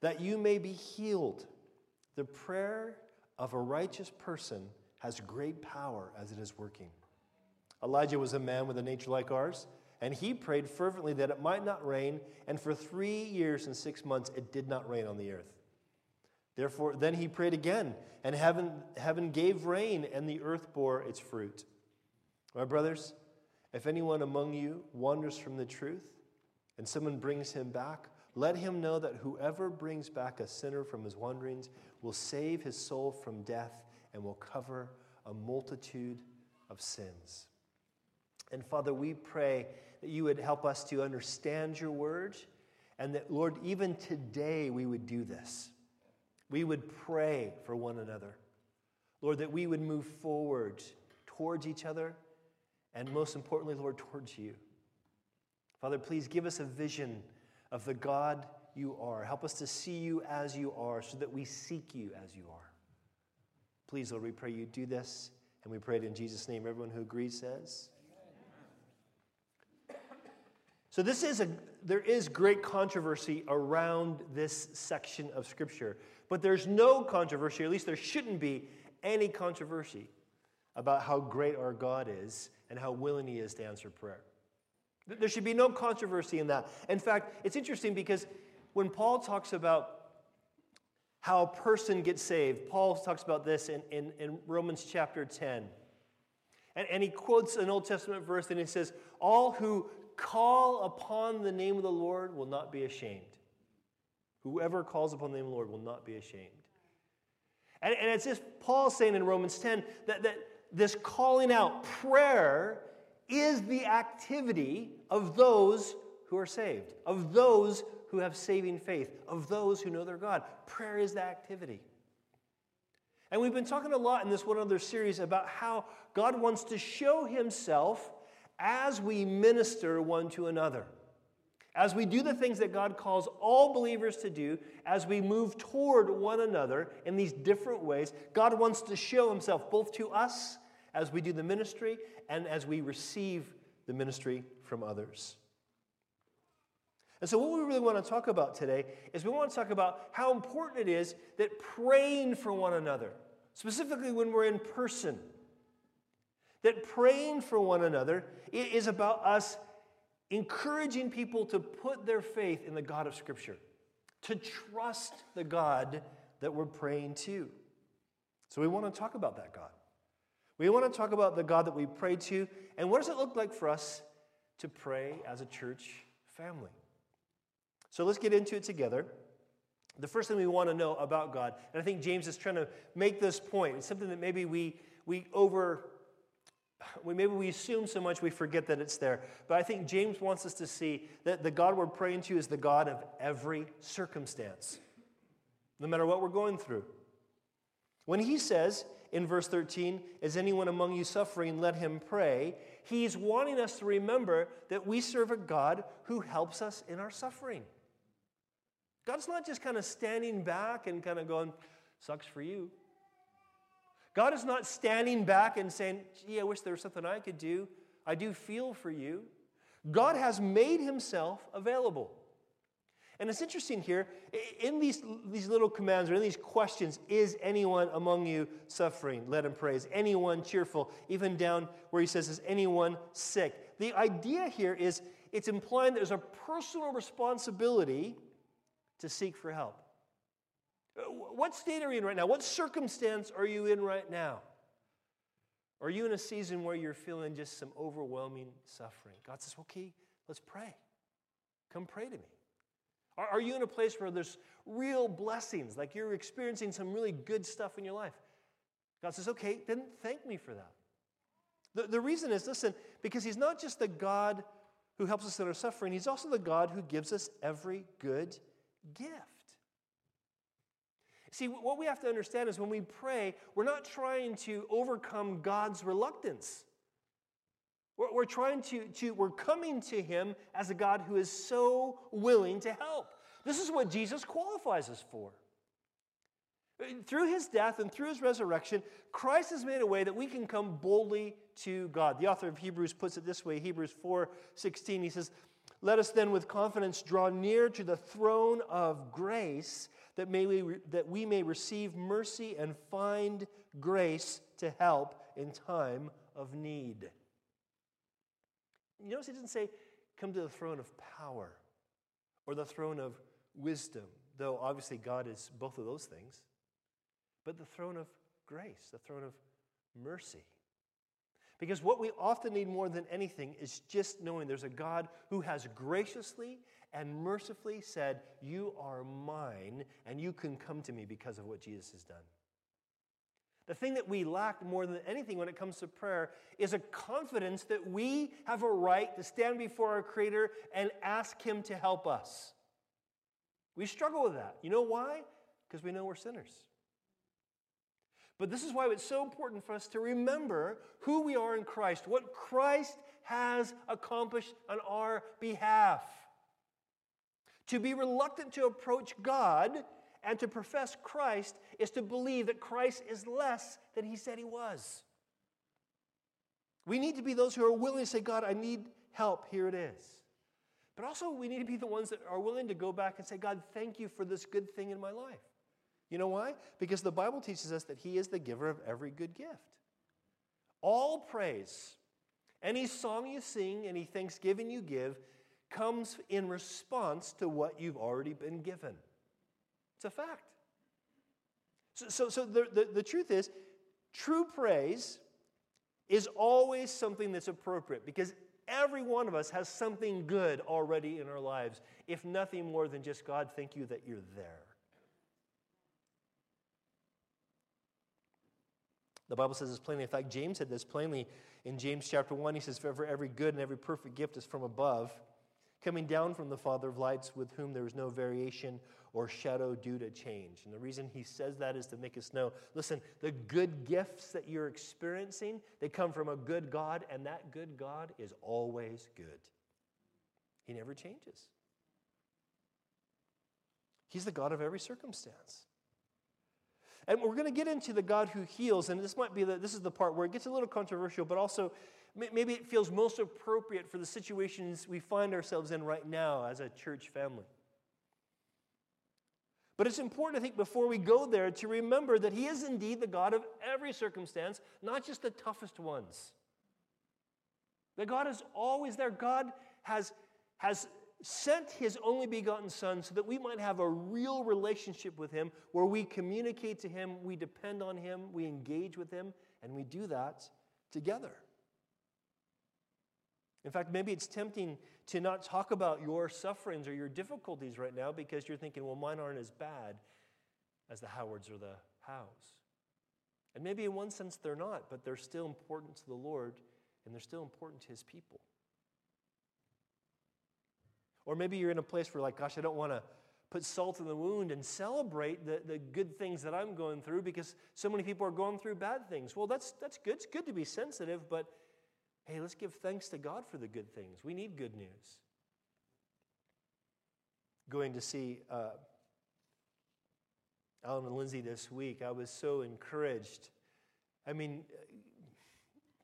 that you may be healed. The prayer of a righteous person has great power as it is working. Elijah was a man with a nature like ours, and he prayed fervently that it might not rain, and for three years and six months it did not rain on the earth. Therefore, then he prayed again, and heaven, heaven gave rain, and the earth bore its fruit. My brothers, if anyone among you wanders from the truth, and someone brings him back, let him know that whoever brings back a sinner from his wanderings will save his soul from death and will cover a multitude of sins. And Father, we pray that you would help us to understand your word, and that, Lord, even today we would do this. We would pray for one another. Lord, that we would move forward towards each other, and most importantly, Lord, towards you. Father, please give us a vision of the God you are. Help us to see you as you are so that we seek you as you are. Please, Lord, we pray you do this, and we pray it in Jesus' name. Everyone who agrees says, so this is a there is great controversy around this section of scripture, but there's no controversy, at least there shouldn't be any controversy about how great our God is and how willing he is to answer prayer. There should be no controversy in that. In fact, it's interesting because when Paul talks about how a person gets saved, Paul talks about this in, in, in Romans chapter 10. And, and he quotes an Old Testament verse and he says, All who call upon the name of the Lord will not be ashamed. Whoever calls upon the name of the Lord will not be ashamed. And, and it's just Paul saying in Romans 10 that, that this calling out, prayer, is the activity of those who are saved, of those who have saving faith, of those who know their God. Prayer is the activity. And we've been talking a lot in this one other series about how God wants to show himself as we minister one to another. As we do the things that God calls all believers to do, as we move toward one another in these different ways, God wants to show himself both to us as we do the ministry and as we receive the ministry from others. And so, what we really want to talk about today is we want to talk about how important it is that praying for one another, specifically when we're in person, that praying for one another is about us encouraging people to put their faith in the God of Scripture, to trust the God that we're praying to. So we want to talk about that God. We want to talk about the God that we pray to, and what does it look like for us to pray as a church family? So let's get into it together. The first thing we want to know about God, and I think James is trying to make this point, it's something that maybe we, we over we, maybe we assume so much we forget that it's there. But I think James wants us to see that the God we're praying to is the God of every circumstance, no matter what we're going through. When he says in verse 13, Is anyone among you suffering? Let him pray. He's wanting us to remember that we serve a God who helps us in our suffering. God's not just kind of standing back and kind of going, Sucks for you. God is not standing back and saying, gee, I wish there was something I could do. I do feel for you. God has made himself available. And it's interesting here, in these, these little commands or in these questions, is anyone among you suffering? Let him pray. Is anyone cheerful? Even down where he says, is anyone sick? The idea here is it's implying there's a personal responsibility to seek for help. Uh, what state are you in right now? What circumstance are you in right now? Are you in a season where you're feeling just some overwhelming suffering? God says, okay, let's pray. Come pray to me. Are, are you in a place where there's real blessings, like you're experiencing some really good stuff in your life? God says, okay, then thank me for that. The, the reason is, listen, because He's not just the God who helps us in our suffering, He's also the God who gives us every good gift. See, what we have to understand is when we pray, we're not trying to overcome God's reluctance. We're, we're trying to, to, we're coming to Him as a God who is so willing to help. This is what Jesus qualifies us for. Through his death and through his resurrection, Christ has made a way that we can come boldly to God. The author of Hebrews puts it this way Hebrews 4 16, he says, Let us then with confidence draw near to the throne of grace that, may we, that we may receive mercy and find grace to help in time of need. You notice he doesn't say, Come to the throne of power or the throne of wisdom, though obviously God is both of those things but the throne of grace, the throne of mercy. Because what we often need more than anything is just knowing there's a God who has graciously and mercifully said, You are mine, and you can come to me because of what Jesus has done. The thing that we lack more than anything when it comes to prayer is a confidence that we have a right to stand before our Creator and ask Him to help us. We struggle with that. You know why? Because we know we're sinners. But this is why it's so important for us to remember who we are in Christ, what Christ has accomplished on our behalf. To be reluctant to approach God and to profess Christ is to believe that Christ is less than he said he was. We need to be those who are willing to say, God, I need help. Here it is. But also, we need to be the ones that are willing to go back and say, God, thank you for this good thing in my life. You know why? Because the Bible teaches us that He is the giver of every good gift. All praise, any song you sing, any thanksgiving you give, comes in response to what you've already been given. It's a fact. So, so, so the, the, the truth is, true praise is always something that's appropriate because every one of us has something good already in our lives, if nothing more than just God, thank you that you're there. The Bible says this plainly. In fact, James said this plainly in James chapter 1. He says, For every good and every perfect gift is from above, coming down from the Father of lights, with whom there is no variation or shadow due to change. And the reason he says that is to make us know listen, the good gifts that you're experiencing, they come from a good God, and that good God is always good. He never changes. He's the God of every circumstance. And we're going to get into the God who heals, and this might be the, this is the part where it gets a little controversial, but also maybe it feels most appropriate for the situations we find ourselves in right now as a church family. But it's important, I think, before we go there to remember that He is indeed the God of every circumstance, not just the toughest ones. That God is always there. God has, has sent his only begotten Son so that we might have a real relationship with him where we communicate to him, we depend on him, we engage with him, and we do that together. In fact, maybe it's tempting to not talk about your sufferings or your difficulties right now because you're thinking, well, mine aren't as bad as the Howards or the Howes. And maybe in one sense they're not, but they're still important to the Lord and they're still important to his people. Or maybe you're in a place where, like, gosh, I don't want to put salt in the wound and celebrate the, the good things that I'm going through because so many people are going through bad things. Well, that's, that's good. It's good to be sensitive, but hey, let's give thanks to God for the good things. We need good news. Going to see uh, Alan and Lindsay this week, I was so encouraged. I mean,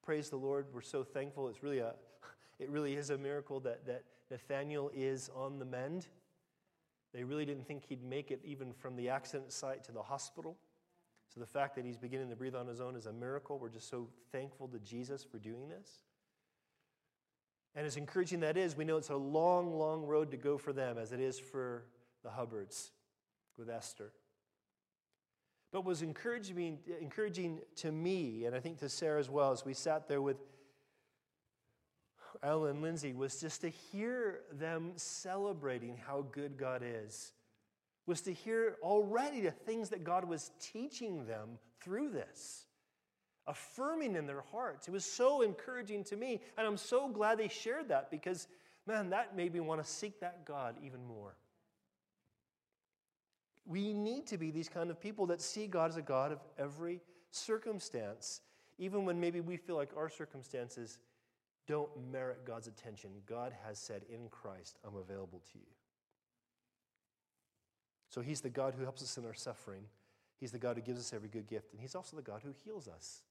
praise the Lord. We're so thankful. It's really a, it really is a miracle that, that Nathaniel is on the mend. They really didn't think he'd make it even from the accident site to the hospital. So the fact that he's beginning to breathe on his own is a miracle. We're just so thankful to Jesus for doing this. And as encouraging that is, we know it's a long, long road to go for them, as it is for the Hubbards with Esther. But was encouraging, encouraging to me, and I think to Sarah as well, as we sat there with Ellen Lindsay was just to hear them celebrating how good God is, was to hear already the things that God was teaching them through this, affirming in their hearts. It was so encouraging to me, and I'm so glad they shared that because, man, that made me want to seek that God even more. We need to be these kind of people that see God as a God of every circumstance, even when maybe we feel like our circumstances don't merit God's attention. God has said, In Christ, I'm available to you. So He's the God who helps us in our suffering. He's the God who gives us every good gift, and He's also the God who heals us.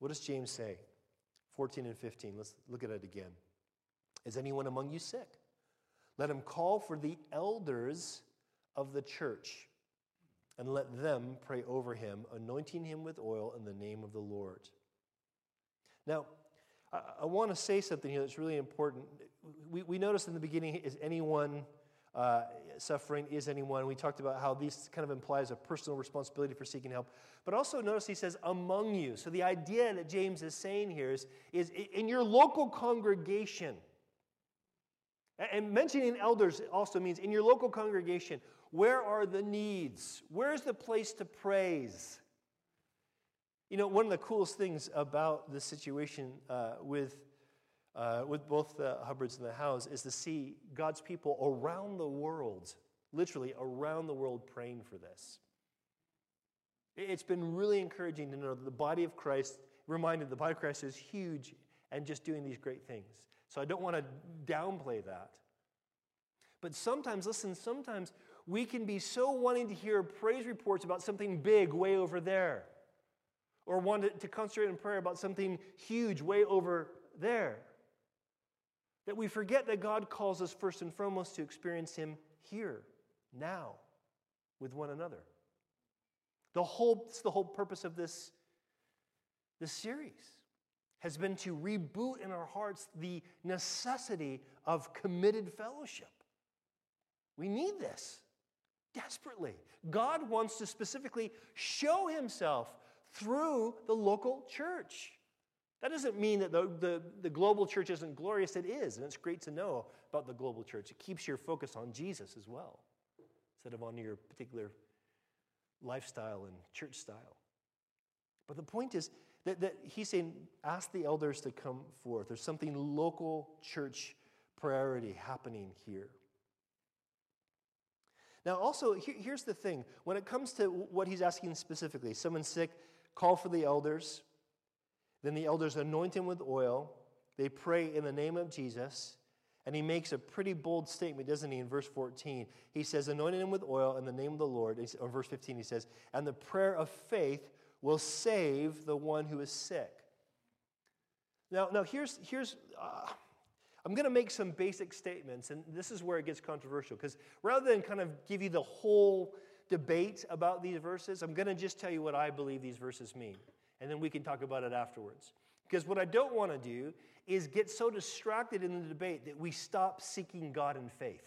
What does James say? 14 and 15. Let's look at it again. Is anyone among you sick? Let him call for the elders of the church and let them pray over him, anointing him with oil in the name of the Lord. Now, I, I want to say something here that's really important. We, we noticed in the beginning is anyone uh, suffering? Is anyone? We talked about how this kind of implies a personal responsibility for seeking help. But also notice he says, among you. So the idea that James is saying here is, is in your local congregation. And mentioning elders also means in your local congregation, where are the needs? Where's the place to praise? You know, one of the coolest things about the situation uh, with, uh, with both the Hubbards and the Howes is to see God's people around the world, literally around the world, praying for this. It's been really encouraging to know that the body of Christ, reminded the body of Christ is huge and just doing these great things. So I don't want to downplay that. But sometimes, listen, sometimes we can be so wanting to hear praise reports about something big way over there, or want to concentrate in prayer about something huge way over there, that we forget that God calls us first and foremost to experience Him here, now, with one another. The whole, it's the whole purpose of this, this series has been to reboot in our hearts the necessity of committed fellowship. We need this desperately. God wants to specifically show himself through the local church. That doesn't mean that the, the, the, global church isn't glorious. It is, and it's great to know about the global church. It keeps your focus on Jesus as well, instead of on your particular lifestyle and church style. But the point is that, that he's saying, ask the elders to come forth. There's something local church priority happening here. Now, also, here, here's the thing when it comes to what he's asking specifically someone's sick, call for the elders. Then the elders anoint him with oil. They pray in the name of Jesus. And he makes a pretty bold statement, doesn't he, in verse 14? He says, anointing him with oil in the name of the Lord. Or verse 15, he says, and the prayer of faith will save the one who is sick. Now, now here's, here's uh, I'm going to make some basic statements, and this is where it gets controversial, because rather than kind of give you the whole debate about these verses, I'm going to just tell you what I believe these verses mean, and then we can talk about it afterwards. Because what I don't want to do is get so distracted in the debate that we stop seeking God in faith.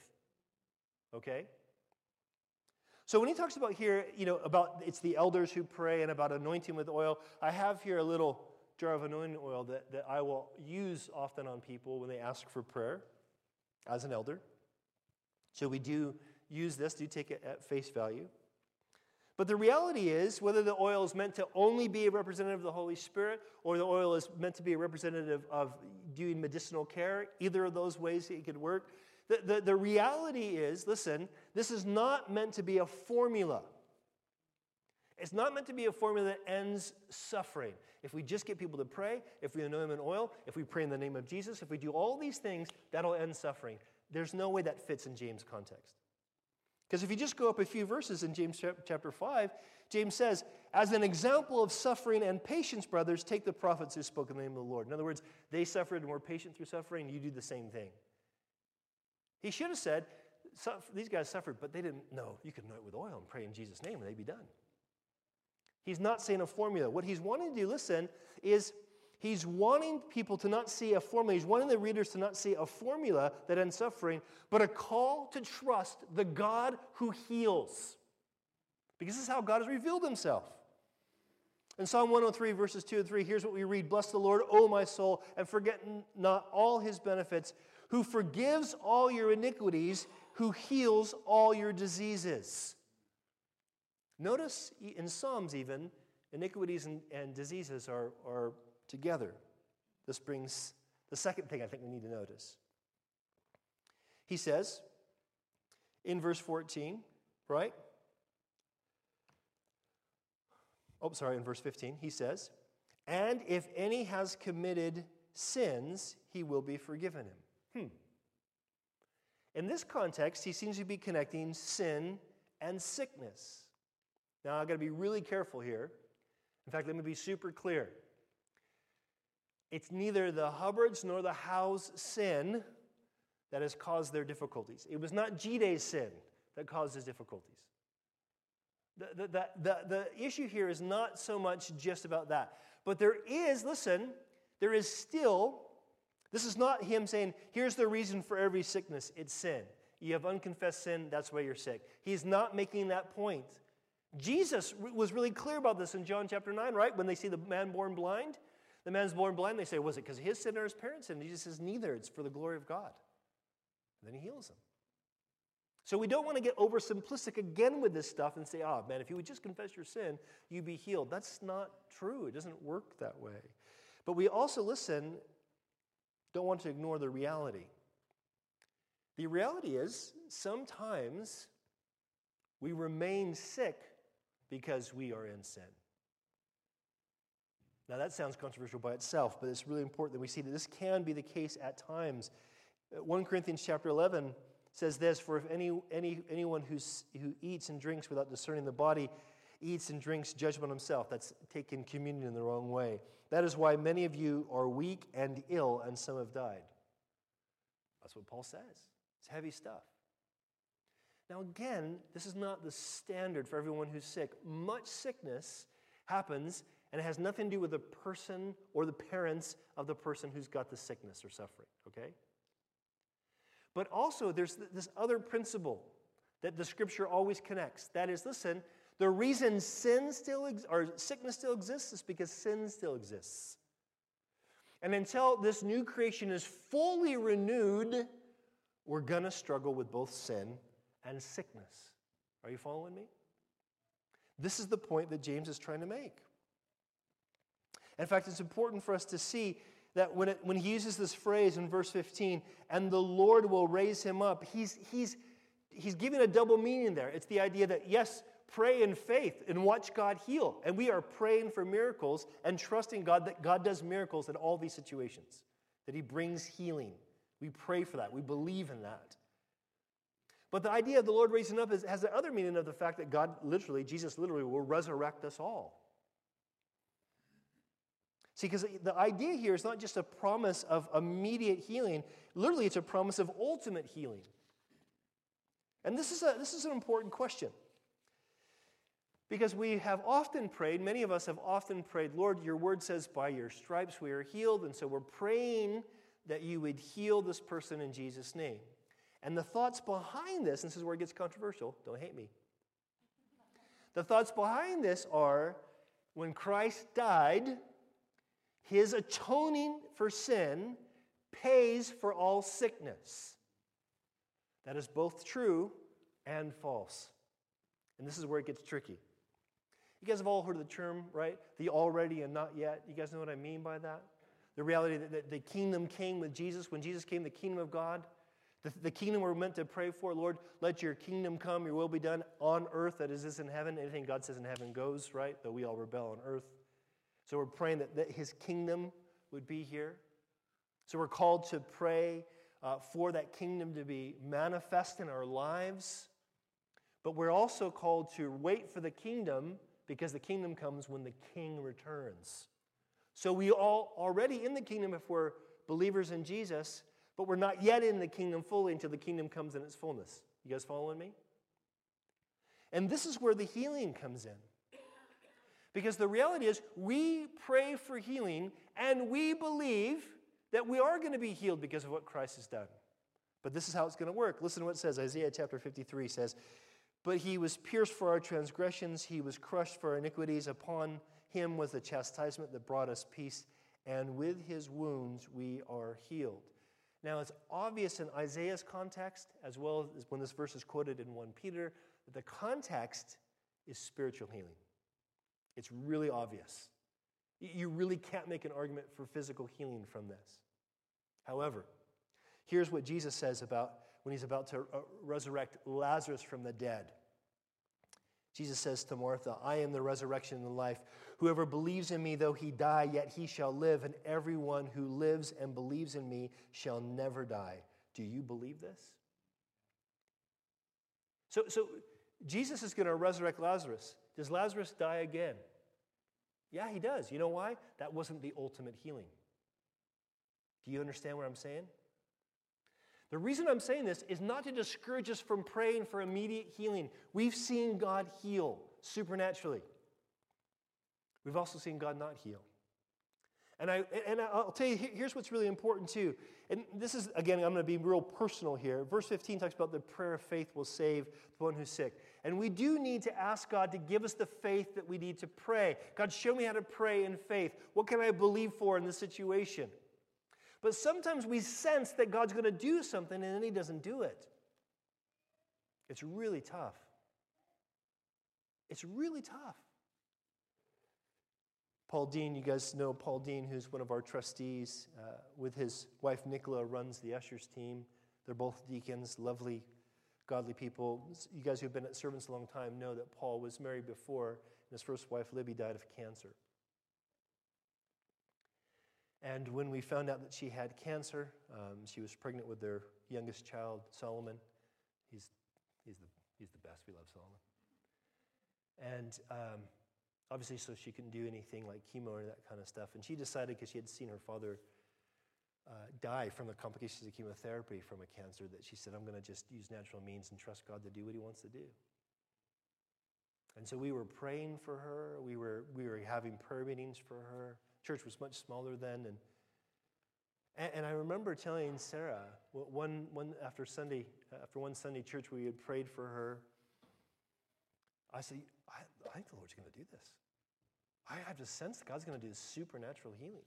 Okay? So when he talks about here, you know, about it's the elders who pray and about anointing with oil, I have here a little jar of anointing oil that, that I will use often on people when they ask for prayer as an elder. So we do use this, do take it at face value. But the reality is, whether the oil is meant to only be a representative of the Holy Spirit or the oil is meant to be a representative of doing medicinal care, either of those ways it could work, the, the, the reality is listen, this is not meant to be a formula. It's not meant to be a formula that ends suffering. If we just get people to pray, if we anoint them in oil, if we pray in the name of Jesus, if we do all these things, that'll end suffering. There's no way that fits in James' context. Because if you just go up a few verses in James chapter 5, James says, As an example of suffering and patience, brothers, take the prophets who spoke in the name of the Lord. In other words, they suffered and were patient through suffering, you do the same thing. He should have said, These guys suffered, but they didn't know. You could anoint with oil and pray in Jesus' name and they'd be done. He's not saying a formula. What he's wanting to do, listen, is he's wanting people to not see a formula. He's wanting the readers to not see a formula that ends suffering, but a call to trust the God who heals. Because this is how God has revealed himself. In Psalm 103, verses 2 and 3, here's what we read Bless the Lord, O my soul, and forget not all his benefits, who forgives all your iniquities, who heals all your diseases. Notice in Psalms, even, iniquities and, and diseases are, are together. This brings the second thing I think we need to notice. He says in verse 14, right? oh, sorry, in verse 15, he says, And if any has committed sins, he will be forgiven him. Hmm. In this context, he seems to be connecting sin and sickness. Now, I've got to be really careful here. In fact, let me be super clear. It's neither the Hubbards nor the Howes' sin that has caused their difficulties. It was not Gide's sin that caused his difficulties. The, the, the, the, issue here is not so much just about that. But there is, listen, there is still, this is not him saying, here's the reason for every sickness it's sin. You have unconfessed sin, that's why you're sick. He's not making that point. Jesus was really clear about this in John chapter 9, right? When they see the man born blind, the man's born blind, they say, Was it because his sin or his parents' sin? And Jesus says, Neither. It's for the glory of God. And then he heals him. So we don't want to get oversimplistic again with this stuff and say, oh man, if you would just confess your sin, you'd be healed. That's not true. It doesn't work that way. But we also, listen, don't want to ignore the reality. The reality is sometimes we remain sick because we are in sin. Now, that sounds controversial by itself, but it's really important that we see that this can be the case at times. Uh, 1 Corinthians chapter 11 says this For if any, any, anyone who's, who eats and drinks without discerning the body eats and drinks judgment himself, that's taking communion in the wrong way. That is why many of you are weak and ill, and some have died. That's what Paul says. It's heavy stuff. Now, again, this is not the standard for everyone who's sick. Much sickness happens, and it has nothing to do with the person or the parents of the person who's got the sickness or suffering, okay? But also, there's this other principle that the scripture always connects. That is, listen, the reason sin still ex- or sickness still exists is because sin still exists. And until this new creation is fully renewed, we're going to struggle with both sin and sickness. Are you following me? This is the point that James is trying to make. In fact, it's important for us to see that when, it, when he uses this phrase in verse 15, and the Lord will raise him up, he's, he's, he's giving a double meaning there. It's the idea that, yes, pray in faith and watch God heal. And we are praying for miracles and trusting God that God does miracles in all these situations, that he brings healing. We pray for that, we believe in that. But the idea of the Lord raising up is, has the other meaning of the fact that God literally, Jesus literally, will resurrect us all. See, because the idea here is not just a promise of immediate healing, literally, it's a promise of ultimate healing. And this is, a, this is an important question. Because we have often prayed, many of us have often prayed, Lord, your word says, by your stripes we are healed. And so we're praying that you would heal this person in Jesus' name. And the thoughts behind this, and this is where it gets controversial, don't hate me. The thoughts behind this are when Christ died, his atoning for sin pays for all sickness. That is both true and false. And this is where it gets tricky. You guys have all heard of the term, right? The already and not yet. You guys know what I mean by that? The reality that the kingdom came with Jesus. When Jesus came, the kingdom of God, the, the kingdom we're meant to pray for, Lord, let your kingdom come, your will be done on earth that is in heaven. Anything God says in heaven goes, right? Though we all rebel on earth. So we're praying that, that his kingdom would be here. So we're called to pray uh, for that kingdom to be manifest in our lives. But we're also called to wait for the kingdom because the kingdom comes when the king returns. So we all already in the kingdom if we're believers in Jesus, but we're not yet in the kingdom fully until the kingdom comes in its fullness. You guys following me? And this is where the healing comes in. Because the reality is, we pray for healing and we believe that we are going to be healed because of what Christ has done. But this is how it's going to work. Listen to what it says Isaiah chapter 53 says, But he was pierced for our transgressions, he was crushed for our iniquities. Upon him was the chastisement that brought us peace, and with his wounds we are healed. Now, it's obvious in Isaiah's context, as well as when this verse is quoted in 1 Peter, that the context is spiritual healing. It's really obvious. You really can't make an argument for physical healing from this. However, here's what Jesus says about when he's about to uh, resurrect Lazarus from the dead. Jesus says to Martha, I am the resurrection and the life. Whoever believes in me, though he die, yet he shall live, and everyone who lives and believes in me shall never die. Do you believe this? So, so Jesus is going to resurrect Lazarus. Does Lazarus die again? Yeah, he does. You know why? That wasn't the ultimate healing. Do you understand what I'm saying? The reason I'm saying this is not to discourage us from praying for immediate healing. We've seen God heal supernaturally. We've also seen God not heal. And, I, and I'll tell you, here's what's really important too. And this is, again, I'm going to be real personal here. Verse 15 talks about the prayer of faith will save the one who's sick. And we do need to ask God to give us the faith that we need to pray. God, show me how to pray in faith. What can I believe for in this situation? But sometimes we sense that God's going to do something and then He doesn't do it. It's really tough. It's really tough. Paul Dean, you guys know Paul Dean, who's one of our trustees, uh, with his wife Nicola, runs the ushers team. They're both deacons, lovely, godly people. You guys who've been at servants a long time know that Paul was married before, and his first wife, Libby, died of cancer. And when we found out that she had cancer, um, she was pregnant with their youngest child, Solomon. He's, he's, the, he's the best. We love Solomon. And um, obviously, so she couldn't do anything like chemo or that kind of stuff. And she decided, because she had seen her father uh, die from the complications of chemotherapy from a cancer, that she said, I'm going to just use natural means and trust God to do what He wants to do. And so we were praying for her. We were, we were having prayer meetings for her church was much smaller then. And, and, and I remember telling Sarah one, one after Sunday, after one Sunday church, we had prayed for her. I said, I, I think the Lord's going to do this. I have to sense that God's going to do supernatural healing.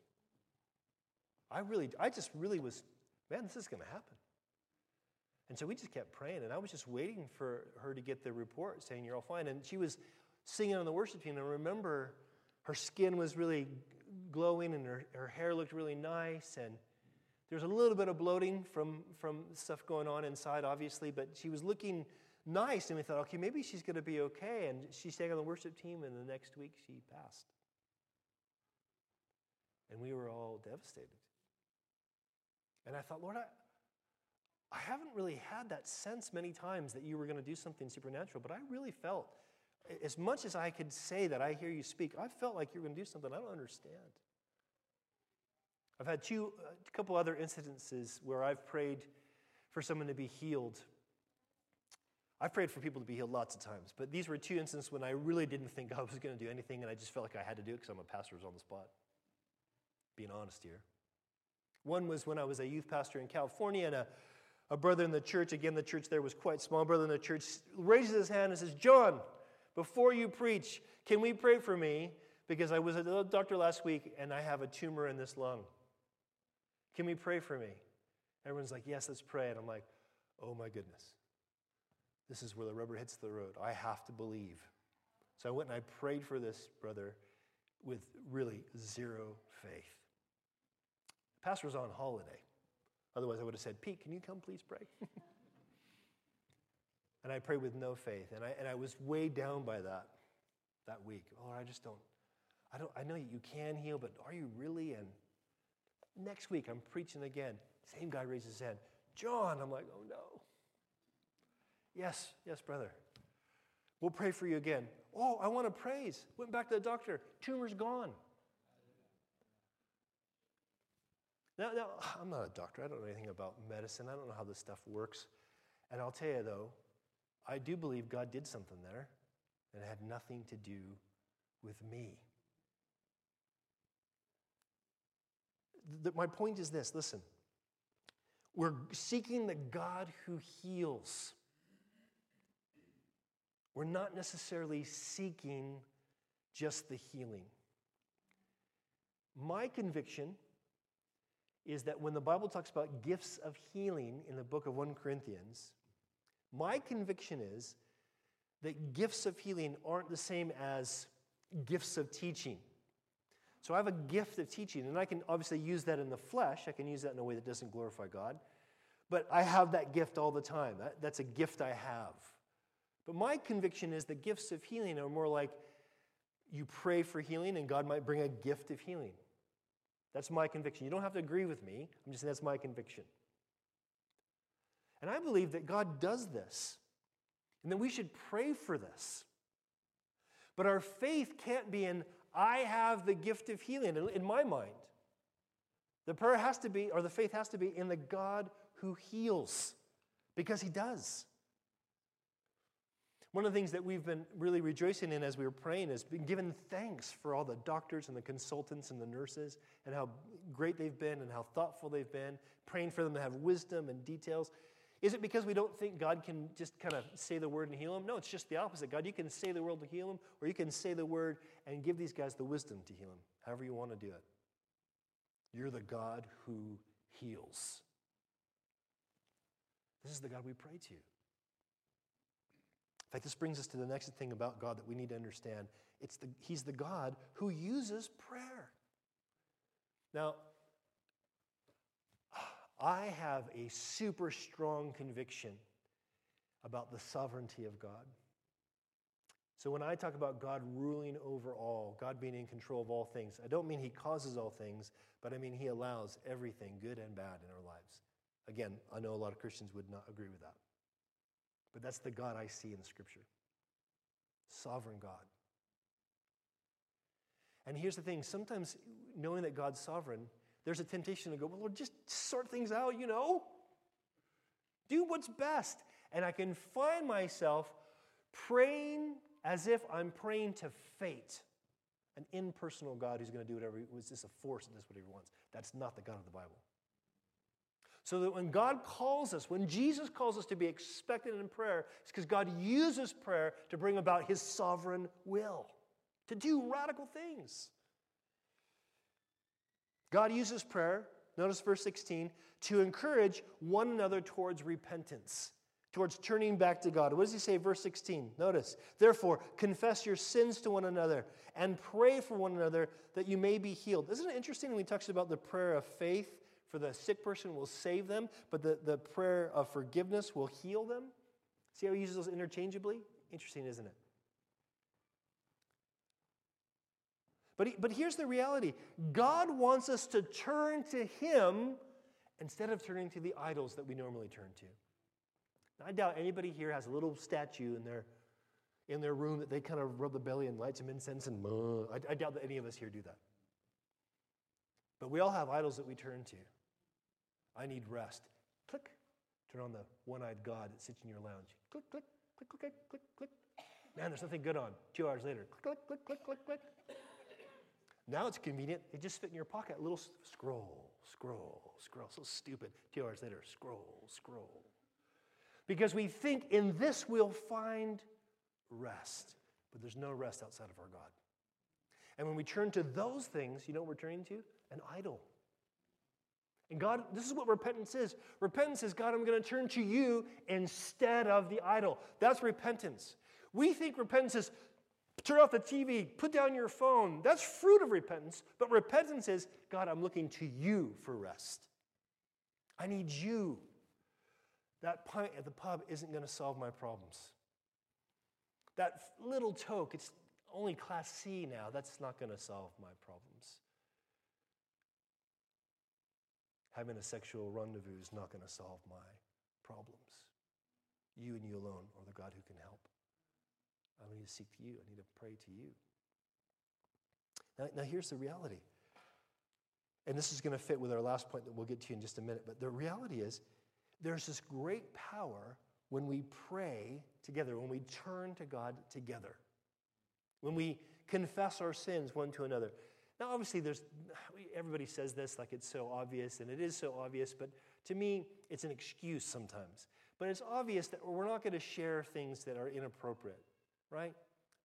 I really, I just really was, man, this is going to happen. And so we just kept praying, and I was just waiting for her to get the report saying you're all fine. And she was singing on the worship team, and I remember her skin was really glowing and her, her hair looked really nice. And there's a little bit of bloating from, from stuff going on inside, obviously, but she was looking nice. And we thought, okay, maybe she's going to be okay. And she stayed on the worship team, and the next week she passed. And we were all devastated. And I thought, Lord, I, I haven't really had that sense many times that you were going to do something supernatural, but I really felt as much as I could say that I hear you speak, I felt like you were going to do something I don't understand. I've had two, a couple other incidences where I've prayed for someone to be healed. I've prayed for people to be healed lots of times, but these were two instances when I really didn't think God was going to do anything, and I just felt like I had to do it because I'm a pastor, was on the spot. Being honest here. One was when I was a youth pastor in California, and a, a brother in the church, again, the church there was quite small, brother in the church raises his hand and says, John, before you preach, can we pray for me? Because I was at the doctor last week and I have a tumor in this lung. Can we pray for me? Everyone's like, Yes, let's pray. And I'm like, Oh my goodness. This is where the rubber hits the road. I have to believe. So I went and I prayed for this brother with really zero faith. Pastor was on holiday. Otherwise, I would have said, Pete, can you come please pray? And I prayed with no faith. And I, and I was weighed down by that that week. Oh, I just don't, I don't, I know you can heal, but are you really? And next week I'm preaching again. Same guy raises his hand. John, I'm like, oh no. Yes, yes, brother. We'll pray for you again. Oh, I want to praise. Went back to the doctor. Tumor's gone. Now, now, I'm not a doctor. I don't know anything about medicine. I don't know how this stuff works. And I'll tell you, though, I do believe God did something there, and it had nothing to do with me. The, my point is this listen, we're seeking the God who heals. We're not necessarily seeking just the healing. My conviction is that when the Bible talks about gifts of healing in the book of 1 Corinthians, my conviction is that gifts of healing aren't the same as gifts of teaching. So I have a gift of teaching, and I can obviously use that in the flesh. I can use that in a way that doesn't glorify God. But I have that gift all the time. That, that's a gift I have. But my conviction is the gifts of healing are more like you pray for healing and God might bring a gift of healing. That's my conviction. You don't have to agree with me. I'm just saying that's my conviction. And I believe that God does this and that we should pray for this. But our faith can't be in, I have the gift of healing, in my mind. The prayer has to be, or the faith has to be in the God who heals, because he does. One of the things that we've been really rejoicing in as we were praying is been giving thanks for all the doctors and the consultants and the nurses and how great they've been and how thoughtful they've been, praying for them to have wisdom and details. Is it because we don't think God can just kind of say the word and heal them? No, it's just the opposite. God, you can say the word to heal them, or you can say the word and give these guys the wisdom to heal them, however you want to do it. You're the God who heals. This is the God we pray to. Fact, this brings us to the next thing about God that we need to understand. It's the, he's the God who uses prayer. Now, I have a super strong conviction about the sovereignty of God. So when I talk about God ruling over all, God being in control of all things, I don't mean he causes all things, but I mean he allows everything, good and bad, in our lives. Again, I know a lot of Christians would not agree with that. But that's the God I see in Scripture sovereign God. And here's the thing sometimes knowing that God's sovereign, there's a temptation to go, well, Lord, just sort things out, you know? Do what's best. And I can find myself praying as if I'm praying to fate, an impersonal God who's going to do whatever, was just a force that does whatever he wants. That's not the God of the Bible. So that when God calls us, when Jesus calls us to be expectant in prayer, it's because God uses prayer to bring about his sovereign will, to do radical things. God uses prayer, notice verse 16, to encourage one another towards repentance, towards turning back to God. What does he say, verse 16? Notice, therefore, confess your sins to one another and pray for one another that you may be healed. Isn't it interesting when he talks about the prayer of faith for the sick person will save them, but the, the prayer of forgiveness will heal them? See how he uses those interchangeably? Interesting, isn't it? But, he, but here's the reality God wants us to turn to Him instead of turning to the idols that we normally turn to. Now, I doubt anybody here has a little statue in their, in their room that they kind of rub the belly and light some incense and I, I doubt that any of us here do that. But we all have idols that we turn to. I need rest. Click. Turn on the one eyed God that sits in your lounge. Click, click, click, click, click, click. Man, there's nothing good on. Two hours later, click, click, click, click, click. Click. Now it's convenient. They just fit in your pocket. Little scroll, scroll, scroll. So stupid. Two hours later, scroll, scroll. Because we think in this we'll find rest. But there's no rest outside of our God. And when we turn to those things, you know what we're turning to? An idol. And God, this is what repentance is. Repentance is God, I'm going to turn to you instead of the idol. That's repentance. We think repentance is Turn off the TV, put down your phone. That's fruit of repentance. But repentance is God, I'm looking to you for rest. I need you. That pint at the pub isn't going to solve my problems. That little toke, it's only class C now. That's not going to solve my problems. Having a sexual rendezvous is not going to solve my problems. You and you alone are the God who can help. I need to seek to you. I need to pray to you. Now, now here's the reality. And this is going to fit with our last point that we'll get to in just a minute. But the reality is, there's this great power when we pray together, when we turn to God together, when we confess our sins one to another. Now, obviously, there's everybody says this like it's so obvious, and it is so obvious, but to me, it's an excuse sometimes. But it's obvious that we're not going to share things that are inappropriate right?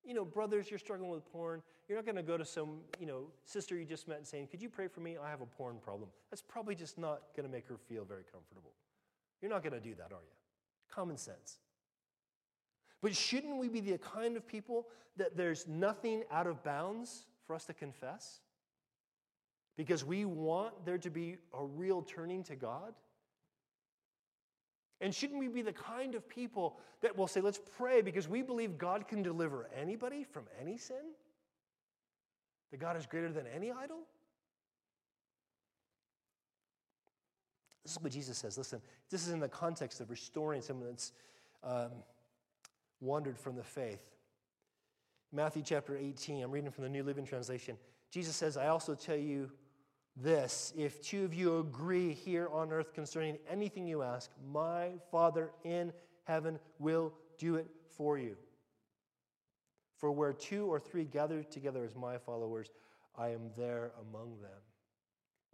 You know, brothers, you're struggling with porn. You're not going to go to some, you know, sister you just met and saying, Could you pray for me? I have a porn problem. That's probably just not going to make her feel very comfortable. You're not going to do that, are you? Common sense. But shouldn't we be the kind of people that there's nothing out of bounds for us to confess? Because we want there to be a real turning to God? And shouldn't we be the kind of people that will say, let's pray because we believe God can deliver anybody from any sin? That God is greater than any idol? This is what Jesus says. Listen, this is in the context of restoring someone that's um, wandered from the faith. Matthew chapter 18, I'm reading from the New Living Translation. Jesus says, I also tell you this if two of you agree here on earth concerning anything you ask, my Father in heaven will do it for you. For where two or three gather together as my followers, I am there among them.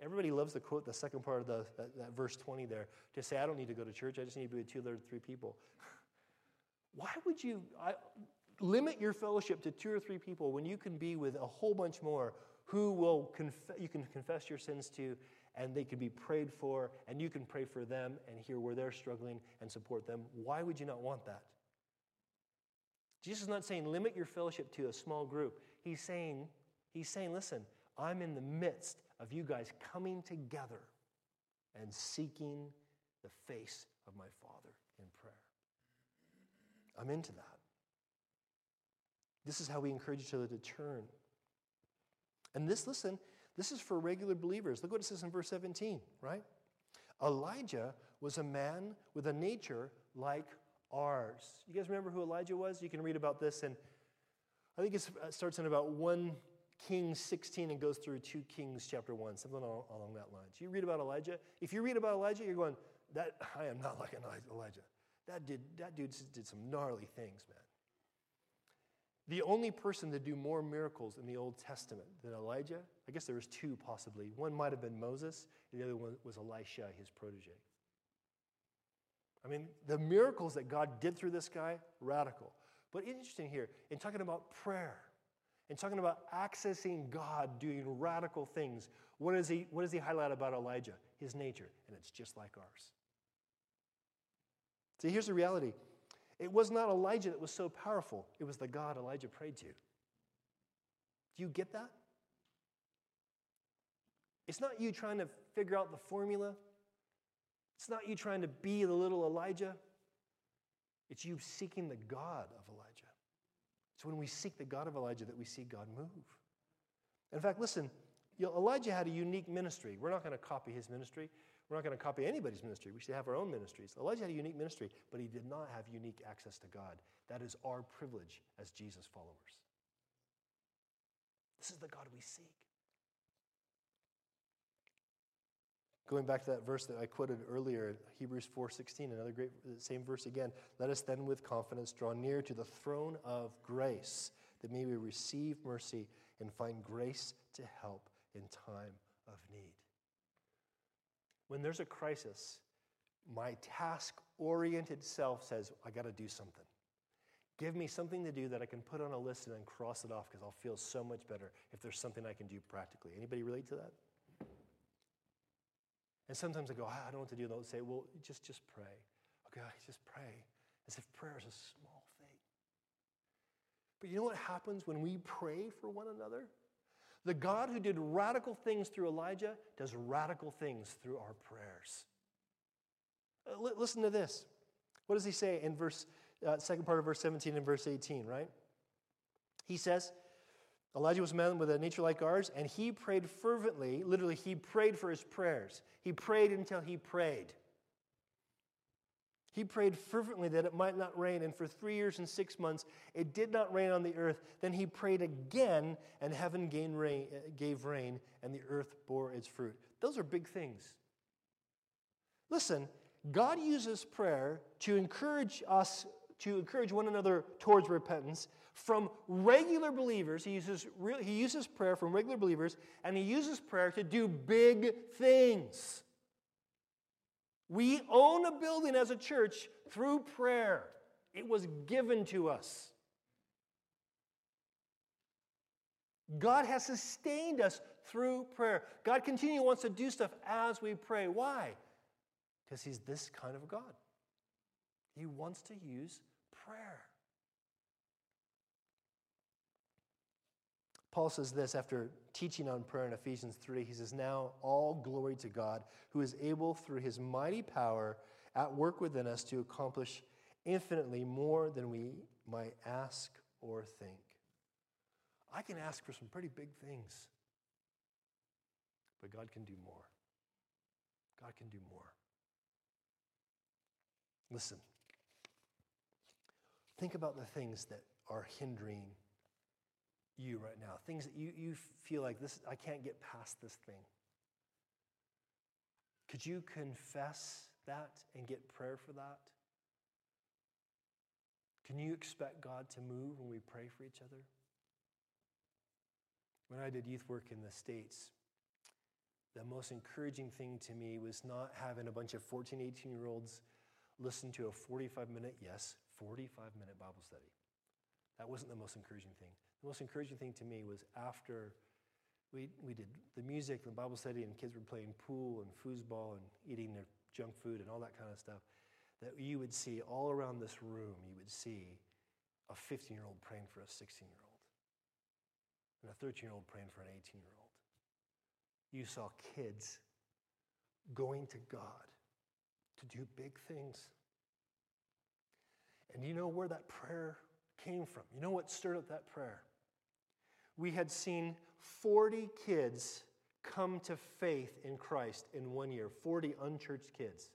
Everybody loves to quote the second part of the, that, that verse 20 there to say, I don't need to go to church, I just need to be with two or three people. Why would you I, limit your fellowship to two or three people when you can be with a whole bunch more who will conf- you can confess your sins to and they can be prayed for and you can pray for them and hear where they're struggling and support them. Why would you not want that? Jesus is not saying limit your fellowship to a small group. He's saying he's saying listen i'm in the midst of you guys coming together and seeking the face of my father in prayer. I'm into that this is how we encourage each other to turn and this, listen, this is for regular believers. Look what it says in verse 17, right? Elijah was a man with a nature like ours. You guys remember who Elijah was? You can read about this, and I think it uh, starts in about 1 Kings 16 and goes through 2 Kings chapter 1, something along, along that line. So you read about Elijah. If you read about Elijah, you're going, that I am not like Elijah. That, did, that dude did some gnarly things, man. The only person to do more miracles in the Old Testament than Elijah, I guess there was two possibly. One might have been Moses, and the other one was Elisha, his protege. I mean, the miracles that God did through this guy, radical. But interesting here, in talking about prayer, in talking about accessing God doing radical things, what, is he, what does he highlight about Elijah? His nature, and it's just like ours. See, here's the reality it was not Elijah that was so powerful, it was the God Elijah prayed to. Do you get that? It's not you trying to figure out the formula. It's not you trying to be the little Elijah. It's you seeking the God of Elijah. It's when we seek the God of Elijah that we see God move. In fact, listen, Elijah had a unique ministry. We're not going to copy his ministry. We're not going to copy anybody's ministry. We should have our own ministries. Elijah had a unique ministry, but he did not have unique access to God. That is our privilege as Jesus followers. This is the God we seek. Going back to that verse that I quoted earlier, Hebrews 4:16, another great same verse again. Let us then with confidence draw near to the throne of grace, that may we receive mercy and find grace to help in time of need. When there's a crisis, my task oriented self says, I got to do something. Give me something to do that I can put on a list and then cross it off because I'll feel so much better if there's something I can do practically. Anybody relate to that? And sometimes I go, I don't know what to do. And they'll say, well, just, just pray. Okay, just pray. As if prayer is a small thing. But you know what happens when we pray for one another? The God who did radical things through Elijah does radical things through our prayers. Uh, listen to this. What does he say in verse, uh, second part of verse 17 and verse 18, right? He says, Elijah was a man with a nature like ours, and he prayed fervently. Literally, he prayed for his prayers. He prayed until he prayed. He prayed fervently that it might not rain, and for three years and six months it did not rain on the earth. Then he prayed again, and heaven rain, uh, gave rain, and the earth bore its fruit. Those are big things. Listen, God uses prayer to encourage us, to encourage one another towards repentance from regular believers. He uses, he uses prayer from regular believers, and he uses prayer to do big things. We own a building as a church through prayer. It was given to us. God has sustained us through prayer. God continually wants to do stuff as we pray. Why? Because He's this kind of God. He wants to use prayer. Paul says this after teaching on prayer in Ephesians 3. He says, Now all glory to God, who is able through his mighty power at work within us to accomplish infinitely more than we might ask or think. I can ask for some pretty big things, but God can do more. God can do more. Listen, think about the things that are hindering you right now, things that you, you feel like this, I can't get past this thing. Could you confess that and get prayer for that? Can you expect God to move when we pray for each other? When I did youth work in the States, the most encouraging thing to me was not having a bunch of 14, 18 year olds listen to a 45 minute, yes, 45 minute Bible study. That wasn't the most encouraging thing. The most encouraging thing to me was after we, we did the music and the Bible study, and kids were playing pool and foosball and eating their junk food and all that kind of stuff, that you would see all around this room, you would see a 15 year old praying for a 16 year old, and a 13 year old praying for an 18 year old. You saw kids going to God to do big things. And you know where that prayer came from? You know what stirred up that prayer? We had seen 40 kids come to faith in Christ in one year 40 unchurched kids.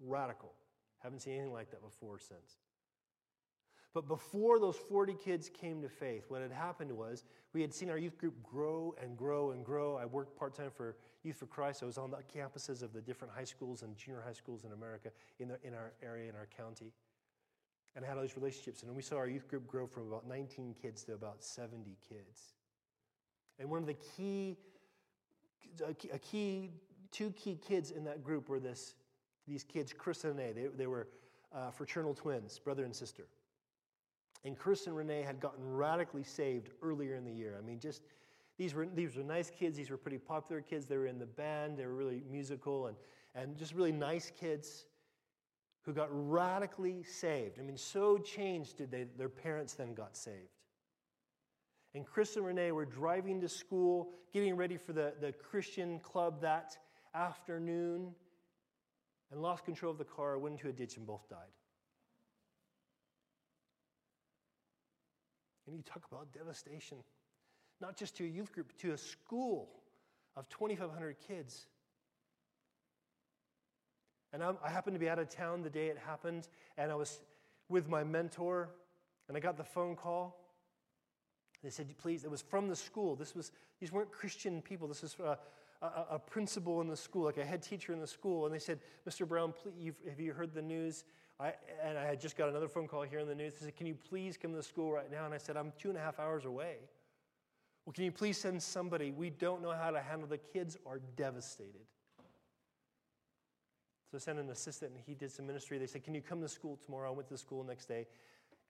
Radical. Haven't seen anything like that before since. But before those 40 kids came to faith, what had happened was we had seen our youth group grow and grow and grow. I worked part time for Youth for Christ. I was on the campuses of the different high schools and junior high schools in America, in, the, in our area, in our county. And I had all these relationships. And we saw our youth group grow from about 19 kids to about 70 kids. And one of the key, a key, two key kids in that group were this, these kids, Chris and Renee. They, they were uh, fraternal twins, brother and sister. And Chris and Renee had gotten radically saved earlier in the year. I mean, just these were, these were nice kids. These were pretty popular kids. They were in the band. They were really musical and, and just really nice kids who got radically saved. I mean, so changed did they, their parents then got saved. And Chris and Renee were driving to school, getting ready for the, the Christian club that afternoon, and lost control of the car, went into a ditch, and both died. And you talk about devastation, not just to a youth group, but to a school of 2,500 kids. And I'm, i happened to be out of town the day it happened, and I was with my mentor, and I got the phone call. They said, please, it was from the school. This was, these weren't Christian people. This was uh, a, a, a principal in the school, like a head teacher in the school. And they said, Mr. Brown, please, have you heard the news? I, and I had just got another phone call here in the news. They said, Can you please come to the school right now? And I said, I'm two and a half hours away. Well, can you please send somebody? We don't know how to handle the kids are devastated. So I sent an assistant and he did some ministry. They said, Can you come to school tomorrow? I went to the school next day.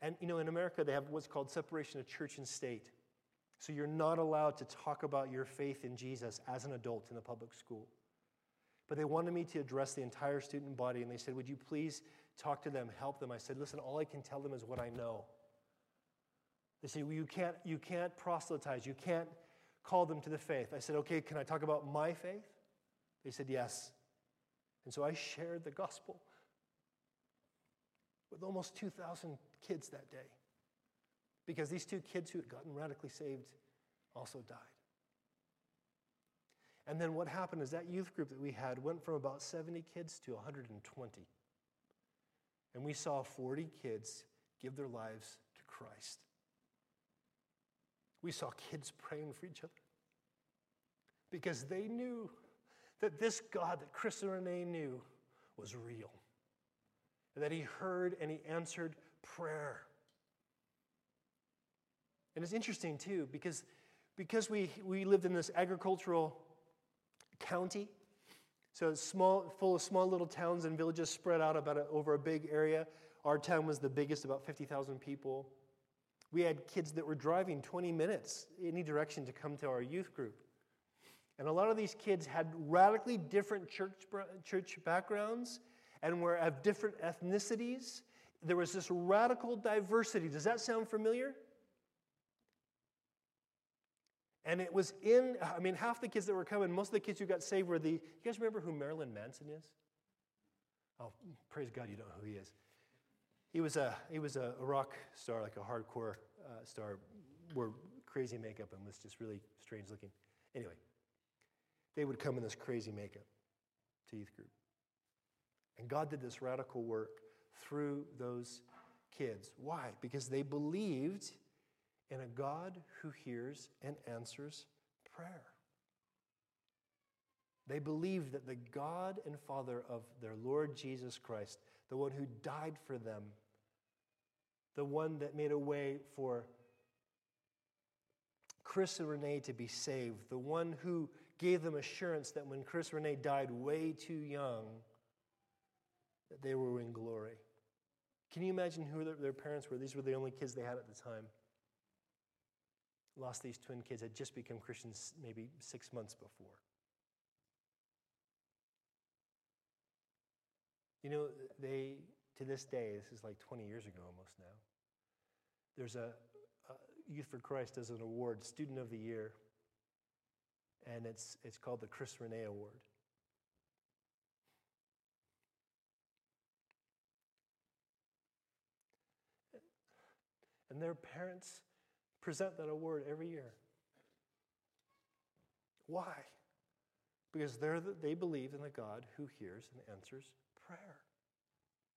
And you know, in America, they have what's called separation of church and state. So you're not allowed to talk about your faith in Jesus as an adult in the public school. But they wanted me to address the entire student body, and they said, Would you please talk to them, help them. I said, listen, all I can tell them is what I know. They said, well, you can't, you can't proselytize, you can't call them to the faith. I said, okay, can I talk about my faith? They said, yes. And so I shared the gospel with almost 2,000 kids that day because these two kids who had gotten radically saved also died. And then what happened is that youth group that we had went from about 70 kids to 120. And we saw 40 kids give their lives to Christ. We saw kids praying for each other because they knew that this God that Chris and Renee knew was real, that He heard and He answered prayer. And it's interesting too because, because we, we lived in this agricultural county, so it's small, full of small little towns and villages spread out about a, over a big area. Our town was the biggest, about 50,000 people. We had kids that were driving 20 minutes any direction to come to our youth group. And a lot of these kids had radically different church, church backgrounds and were of different ethnicities. There was this radical diversity. Does that sound familiar? And it was in, I mean, half the kids that were coming, most of the kids who got saved were the, you guys remember who Marilyn Manson is? Oh, praise God, you don't know who he is. He was a, he was a rock star, like a hardcore uh, star, wore crazy makeup and was just really strange looking. Anyway, they would come in this crazy makeup to youth group. And God did this radical work through those kids. Why? Because they believed in a God who hears and answers prayer. They believed that the God and Father of their Lord Jesus Christ, the one who died for them, the one that made a way for Chris and Renee to be saved, the one who gave them assurance that when Chris Renee died way too young, that they were in glory. Can you imagine who their parents were? These were the only kids they had at the time. Lost these twin kids, had just become Christians maybe six months before. You know, they, to this day, this is like 20 years ago almost now, there's a, a Youth for Christ as an award, Student of the Year, and it's, it's called the Chris Renee Award. And their parents present that award every year. Why? Because the, they believe in the God who hears and answers prayer.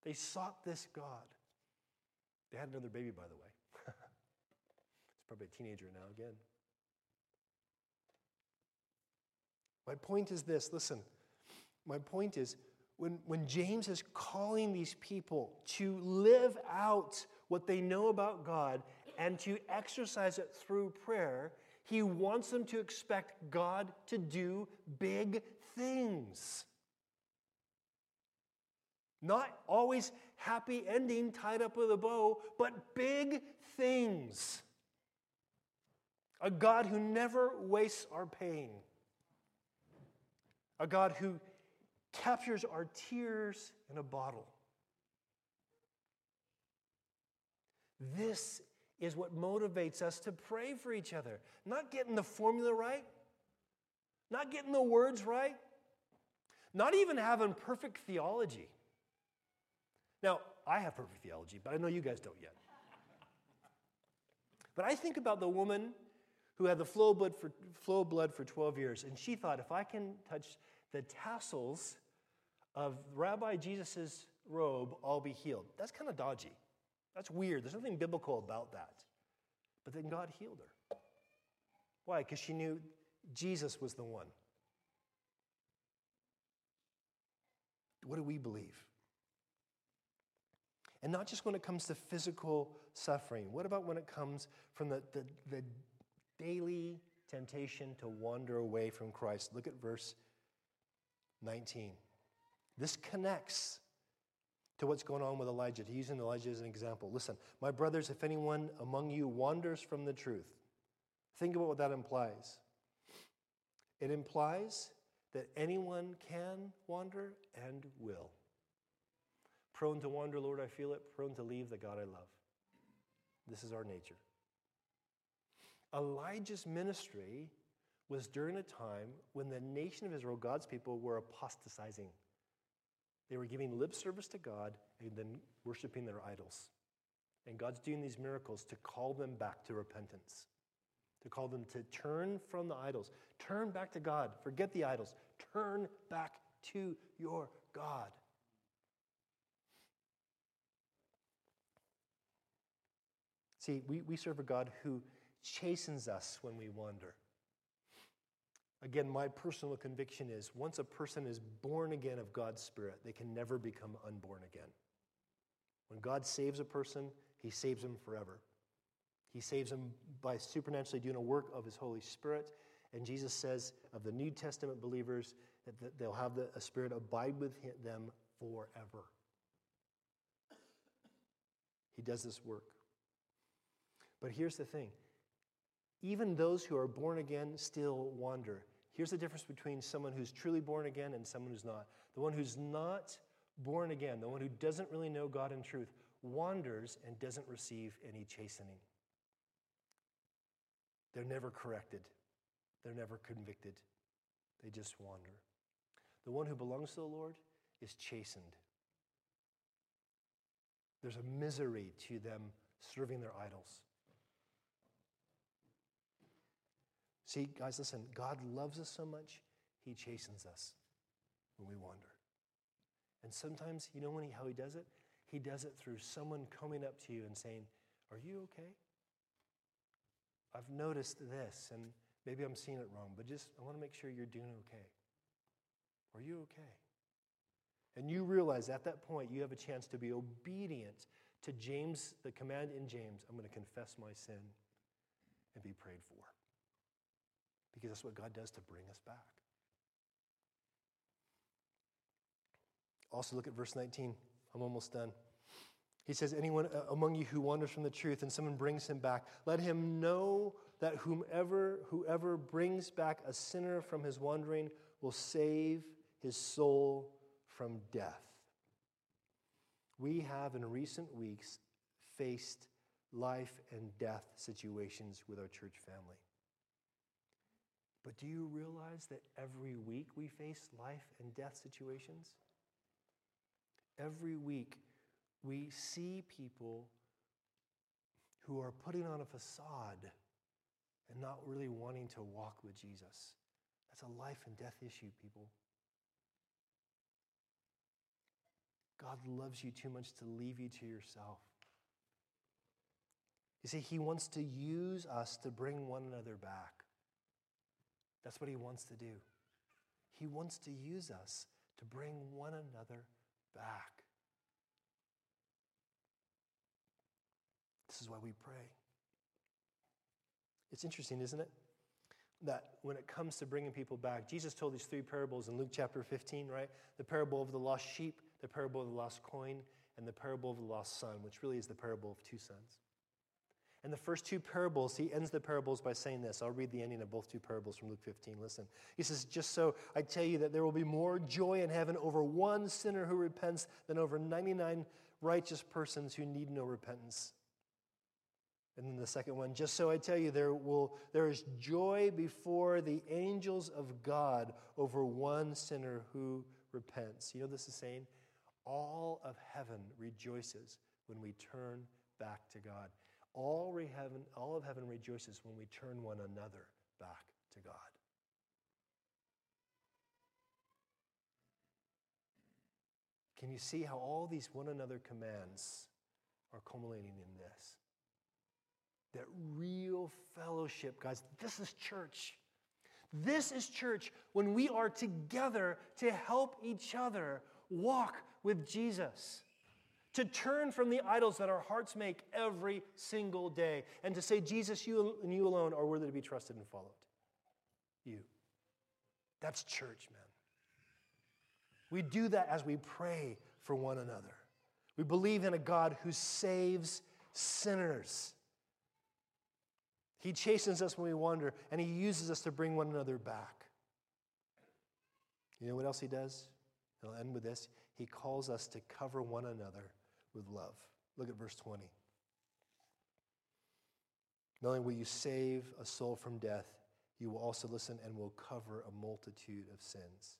They sought this God. They had another baby, by the way. it's probably a teenager now again. My point is this listen, my point is when, when James is calling these people to live out what they know about God and to exercise it through prayer, he wants them to expect God to do big things. Not always happy ending tied up with a bow, but big things. A God who never wastes our pain. A God who captures our tears in a bottle. This is what motivates us to pray for each other. Not getting the formula right, not getting the words right, not even having perfect theology. Now, I have perfect theology, but I know you guys don't yet. But I think about the woman who had the flow of blood for, flow of blood for 12 years, and she thought, if I can touch the tassels of Rabbi Jesus' robe, I'll be healed. That's kind of dodgy. That's weird. There's nothing biblical about that. But then God healed her. Why? Because she knew Jesus was the one. What do we believe? And not just when it comes to physical suffering. What about when it comes from the, the, the daily temptation to wander away from Christ? Look at verse 19. This connects to what's going on with Elijah, to using Elijah as an example. Listen, my brothers, if anyone among you wanders from the truth, think about what that implies. It implies that anyone can wander and will. Prone to wander, Lord, I feel it. Prone to leave the God I love. This is our nature. Elijah's ministry was during a time when the nation of Israel, God's people, were apostatizing. They were giving lip service to God and then worshiping their idols. And God's doing these miracles to call them back to repentance, to call them to turn from the idols, turn back to God, forget the idols, turn back to your God. See, we, we serve a God who chastens us when we wander. Again, my personal conviction is once a person is born again of God's Spirit, they can never become unborn again. When God saves a person, he saves them forever. He saves them by supernaturally doing a work of his Holy Spirit. And Jesus says of the New Testament believers that they'll have the Spirit abide with them forever. He does this work. But here's the thing even those who are born again still wander. Here's the difference between someone who's truly born again and someone who's not. The one who's not born again, the one who doesn't really know God in truth, wanders and doesn't receive any chastening. They're never corrected, they're never convicted, they just wander. The one who belongs to the Lord is chastened. There's a misery to them serving their idols. See, guys, listen, God loves us so much, He chastens us when we wander. And sometimes, you know when he, how He does it? He does it through someone coming up to you and saying, Are you okay? I've noticed this, and maybe I'm seeing it wrong, but just I want to make sure you're doing okay. Are you okay? And you realize at that point you have a chance to be obedient to James, the command in James I'm going to confess my sin and be prayed for. Because that's what God does to bring us back. Also, look at verse 19. I'm almost done. He says, Anyone uh, among you who wanders from the truth and someone brings him back, let him know that whomever, whoever brings back a sinner from his wandering will save his soul from death. We have in recent weeks faced life and death situations with our church family. But do you realize that every week we face life and death situations? Every week we see people who are putting on a facade and not really wanting to walk with Jesus. That's a life and death issue, people. God loves you too much to leave you to yourself. You see, He wants to use us to bring one another back. That's what He wants to do. He wants to use us to bring one another back. This is why we pray. It's interesting, isn't it? That when it comes to bringing people back, Jesus told these three parables in Luke chapter 15, right? The parable of the lost sheep, the parable of the lost coin, and the parable of the lost son, which really is the parable of two sons. And the first two parables, he ends the parables by saying this. I'll read the ending of both two parables from Luke 15. Listen. He says, Just so I tell you that there will be more joy in heaven over one sinner who repents than over 99 righteous persons who need no repentance. And then the second one, just so I tell you, there, will, there is joy before the angels of God over one sinner who repents. You know this is saying? All of heaven rejoices when we turn back to God. All, heaven, all of heaven rejoices when we turn one another back to God. Can you see how all these one another commands are culminating in this? That real fellowship, guys, this is church. This is church when we are together to help each other walk with Jesus to turn from the idols that our hearts make every single day, and to say, Jesus, you and you alone are worthy to be trusted and followed. You. That's church, man. We do that as we pray for one another. We believe in a God who saves sinners. He chastens us when we wander, and He uses us to bring one another back. You know what else He does? I'll end with this. He calls us to cover one another with love. Look at verse 20. Not only will you save a soul from death, you will also listen and will cover a multitude of sins.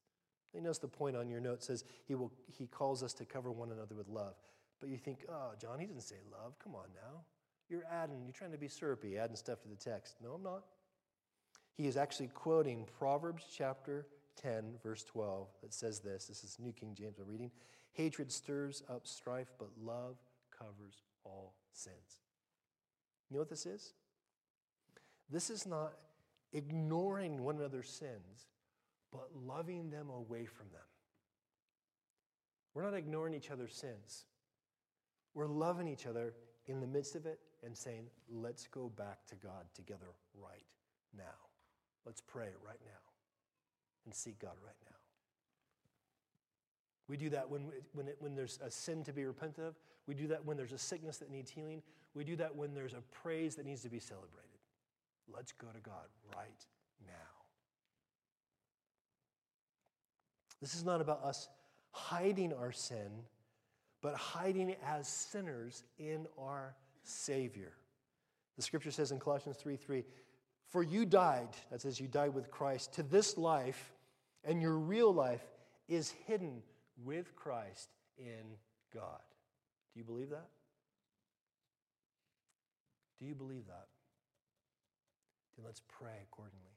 You notice the point on your note says he, will, he calls us to cover one another with love. But you think, oh, John, he didn't say love. Come on now. You're adding, you're trying to be syrupy, adding stuff to the text. No, I'm not. He is actually quoting Proverbs chapter 10, verse 12, that says this. This is New King James I'm reading. Hatred stirs up strife, but love covers all sins. You know what this is? This is not ignoring one another's sins, but loving them away from them. We're not ignoring each other's sins. We're loving each other in the midst of it and saying, let's go back to God together right now. Let's pray right now and seek God right now. We do that when, when, it, when there's a sin to be repented of. We do that when there's a sickness that needs healing. We do that when there's a praise that needs to be celebrated. Let's go to God right now. This is not about us hiding our sin, but hiding as sinners in our Savior. The scripture says in Colossians 3 3, For you died, that says you died with Christ, to this life, and your real life is hidden with Christ in God. Do you believe that? Do you believe that? Then let's pray accordingly.